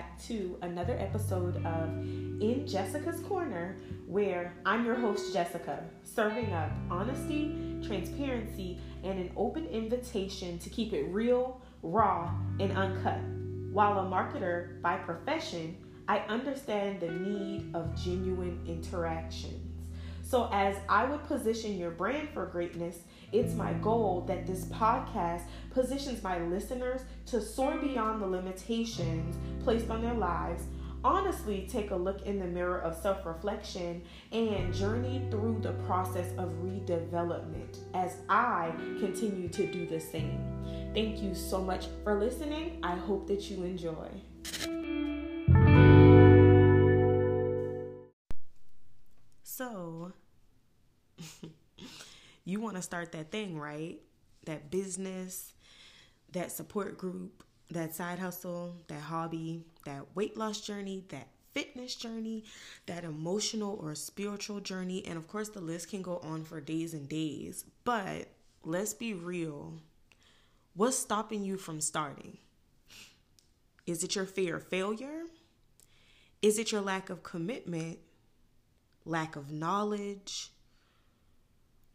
back to another episode of In Jessica's Corner, where I'm your host, Jessica, serving up honesty, transparency, and an open invitation to keep it real, raw, and uncut. While a marketer by profession, I understand the need of genuine interactions. So, as I would position your brand for greatness, it's my goal that this podcast positions my listeners to soar beyond the limitations placed on their lives. Honestly, take a look in the mirror of self reflection and journey through the process of redevelopment as I continue to do the same. Thank you so much for listening. I hope that you enjoy. You want to start that thing, right? That business, that support group, that side hustle, that hobby, that weight loss journey, that fitness journey, that emotional or spiritual journey. And of course, the list can go on for days and days. But let's be real. What's stopping you from starting? Is it your fear of failure? Is it your lack of commitment? Lack of knowledge?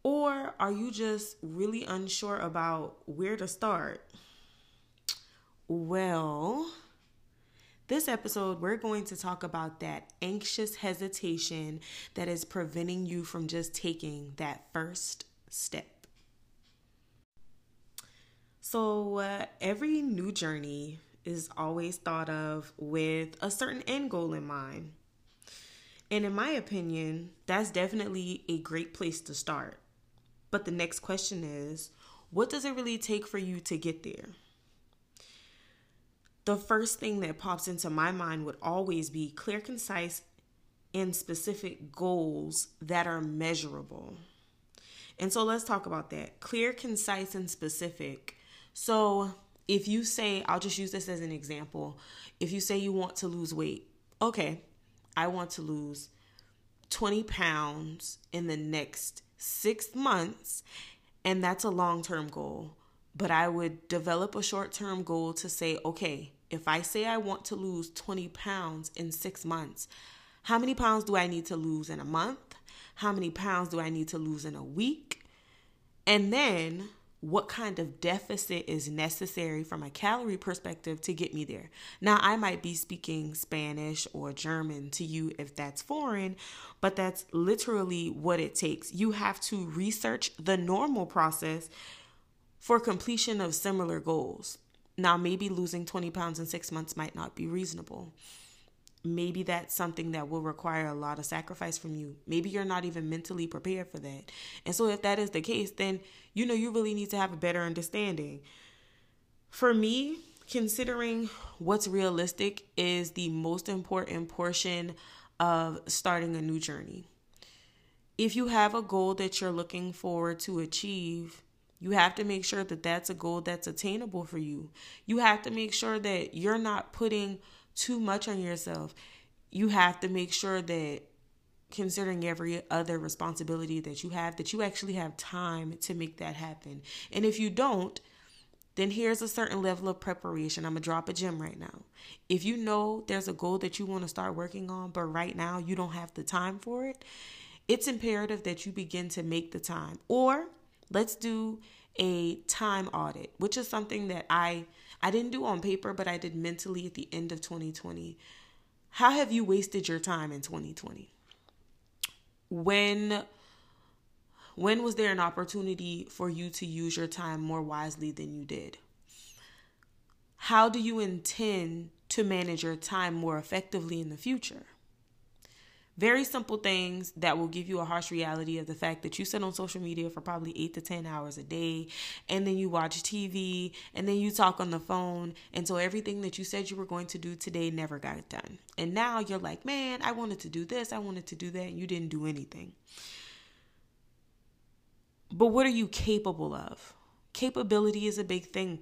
Or are you just really unsure about where to start? Well, this episode, we're going to talk about that anxious hesitation that is preventing you from just taking that first step. So, uh, every new journey is always thought of with a certain end goal in mind. And in my opinion, that's definitely a great place to start. But the next question is what does it really take for you to get there? The first thing that pops into my mind would always be clear, concise, and specific goals that are measurable. And so let's talk about that. Clear, concise, and specific. So if you say, I'll just use this as an example. If you say you want to lose weight, okay, I want to lose 20 pounds in the next six months, and that's a long term goal. But I would develop a short term goal to say, okay, if I say I want to lose 20 pounds in six months, how many pounds do I need to lose in a month? How many pounds do I need to lose in a week? And then what kind of deficit is necessary from a calorie perspective to get me there. Now, I might be speaking Spanish or German to you if that's foreign, but that's literally what it takes. You have to research the normal process for completion of similar goals. Now, maybe losing 20 pounds in six months might not be reasonable maybe that's something that will require a lot of sacrifice from you. Maybe you're not even mentally prepared for that. And so, if that is the case, then you know you really need to have a better understanding. For me, considering what's realistic is the most important portion of starting a new journey. If you have a goal that you're looking forward to achieve, you have to make sure that that's a goal that's attainable for you. You have to make sure that you're not putting too much on yourself. You have to make sure that considering every other responsibility that you have that you actually have time to make that happen. And if you don't, then here's a certain level of preparation. I'm to drop a gem right now. If you know there's a goal that you want to start working on, but right now you don't have the time for it, it's imperative that you begin to make the time. Or let's do a time audit, which is something that I I didn't do on paper, but I did mentally at the end of 2020. How have you wasted your time in 2020? When when was there an opportunity for you to use your time more wisely than you did? How do you intend to manage your time more effectively in the future? Very simple things that will give you a harsh reality of the fact that you sit on social media for probably eight to 10 hours a day, and then you watch TV, and then you talk on the phone. And so everything that you said you were going to do today never got done. And now you're like, man, I wanted to do this, I wanted to do that, and you didn't do anything. But what are you capable of? Capability is a big thing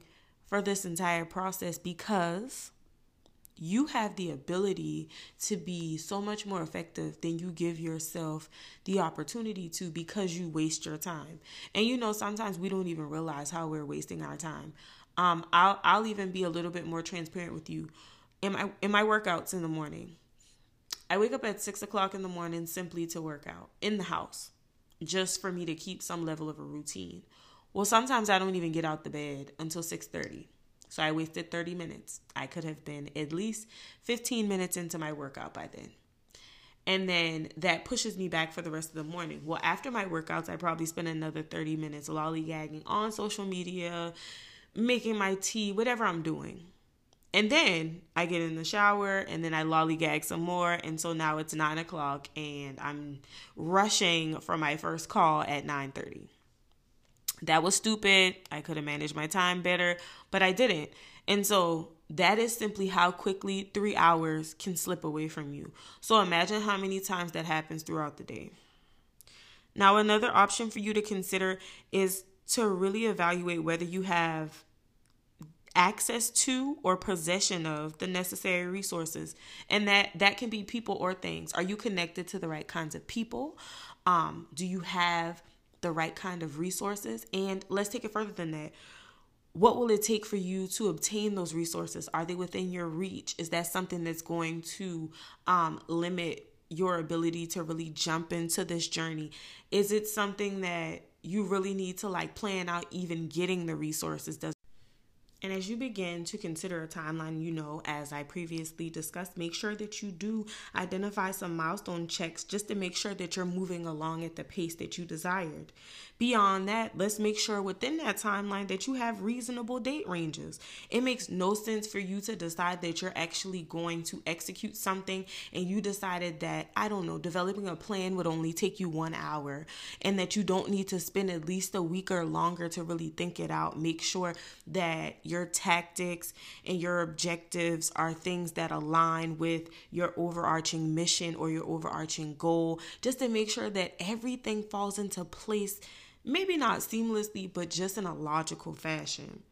for this entire process because you have the ability to be so much more effective than you give yourself the opportunity to because you waste your time. And you know, sometimes we don't even realize how we're wasting our time. Um, I'll I'll even be a little bit more transparent with you. in my in my workouts in the morning. I wake up at six o'clock in the morning simply to work out in the house, just for me to keep some level of a routine. Well, sometimes I don't even get out the bed until six thirty. So I wasted 30 minutes. I could have been at least 15 minutes into my workout by then. And then that pushes me back for the rest of the morning. Well, after my workouts, I probably spend another 30 minutes lollygagging on social media, making my tea, whatever I'm doing. And then I get in the shower and then I lollygag some more. And so now it's nine o'clock and I'm rushing for my first call at 9:30. That was stupid. I could have managed my time better, but I didn't. And so that is simply how quickly three hours can slip away from you. So imagine how many times that happens throughout the day. Now, another option for you to consider is to really evaluate whether you have access to or possession of the necessary resources and that that can be people or things are you connected to the right kinds of people um, do you have the right kind of resources. And let's take it further than that. What will it take for you to obtain those resources? Are they within your reach? Is that something that's going to um, limit your ability to really jump into this journey? Is it something that you really need to like plan out even getting the resources? Does and as you begin to consider a timeline, you know, as I previously discussed, make sure that you do identify some milestone checks just to make sure that you're moving along at the pace that you desired. Beyond that, let's make sure within that timeline that you have reasonable date ranges. It makes no sense for you to decide that you're actually going to execute something and you decided that, I don't know, developing a plan would only take you one hour and that you don't need to spend at least a week or longer to really think it out. Make sure that your tactics and your objectives are things that align with your overarching mission or your overarching goal, just to make sure that everything falls into place, maybe not seamlessly, but just in a logical fashion.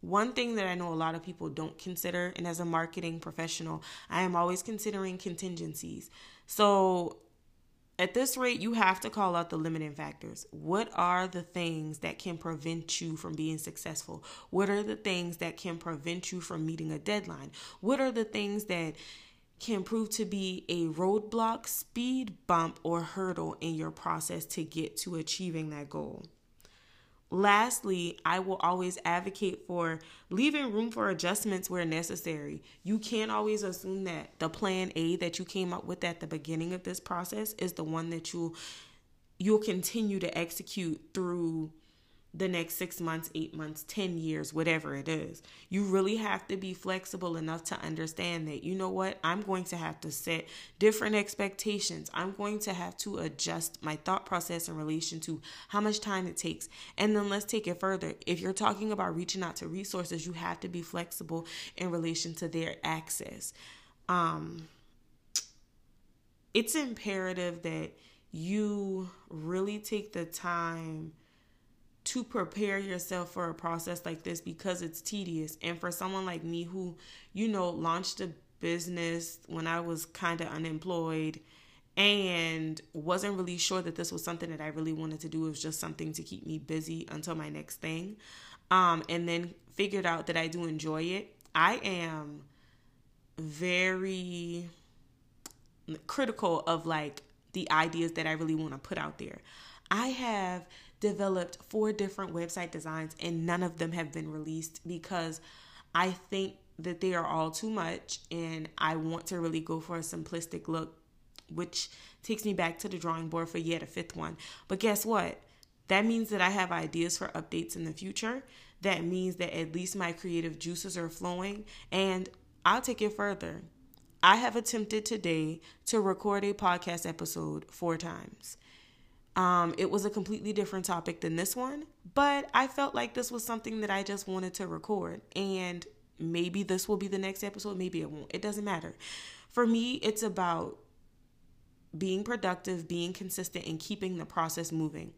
One thing that I know a lot of people don't consider, and as a marketing professional, I am always considering contingencies. So at this rate, you have to call out the limiting factors. What are the things that can prevent you from being successful? What are the things that can prevent you from meeting a deadline? What are the things that can prove to be a roadblock, speed bump, or hurdle in your process to get to achieving that goal? Lastly, I will always advocate for leaving room for adjustments where necessary. You can't always assume that the plan A that you came up with at the beginning of this process is the one that you'll you'll continue to execute through the next six months, eight months, 10 years, whatever it is. You really have to be flexible enough to understand that, you know what, I'm going to have to set different expectations. I'm going to have to adjust my thought process in relation to how much time it takes. And then let's take it further. If you're talking about reaching out to resources, you have to be flexible in relation to their access. Um, it's imperative that you really take the time to prepare yourself for a process like this because it's tedious. And for someone like me who, you know, launched a business when I was kind of unemployed and wasn't really sure that this was something that I really wanted to do, it was just something to keep me busy until my next thing. Um, and then figured out that I do enjoy it. I am very critical of like the ideas that I really want to put out there. I have developed four different website designs and none of them have been released because I think that they are all too much and I want to really go for a simplistic look, which takes me back to the drawing board for yet a fifth one. But guess what? That means that I have ideas for updates in the future. That means that at least my creative juices are flowing. And I'll take it further. I have attempted today to record a podcast episode four times. Um, it was a completely different topic than this one, but I felt like this was something that I just wanted to record. And maybe this will be the next episode, maybe it won't. It doesn't matter. For me, it's about being productive, being consistent, and keeping the process moving.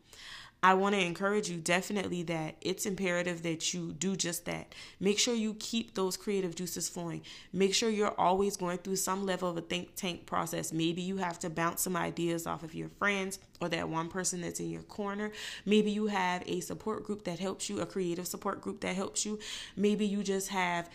I want to encourage you definitely that it's imperative that you do just that. Make sure you keep those creative juices flowing. Make sure you're always going through some level of a think tank process. Maybe you have to bounce some ideas off of your friends or that one person that's in your corner. Maybe you have a support group that helps you, a creative support group that helps you. Maybe you just have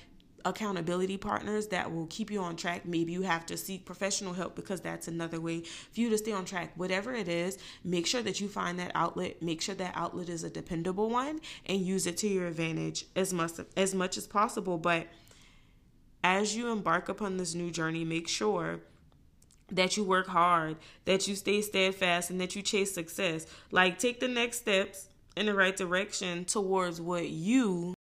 accountability partners that will keep you on track. Maybe you have to seek professional help because that's another way for you to stay on track. Whatever it is, make sure that you find that outlet. Make sure that outlet is a dependable one and use it to your advantage as much as much as possible. But as you embark upon this new journey, make sure that you work hard, that you stay steadfast, and that you chase success. Like, take the next steps in the right direction towards what you.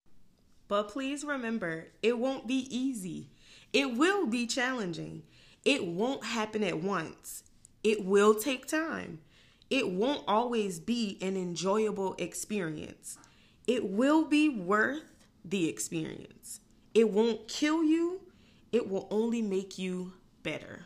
But please remember, it won't be easy. It will be challenging. It won't happen at once. It will take time. It won't always be an enjoyable experience. It will be worth the experience. It won't kill you, it will only make you better.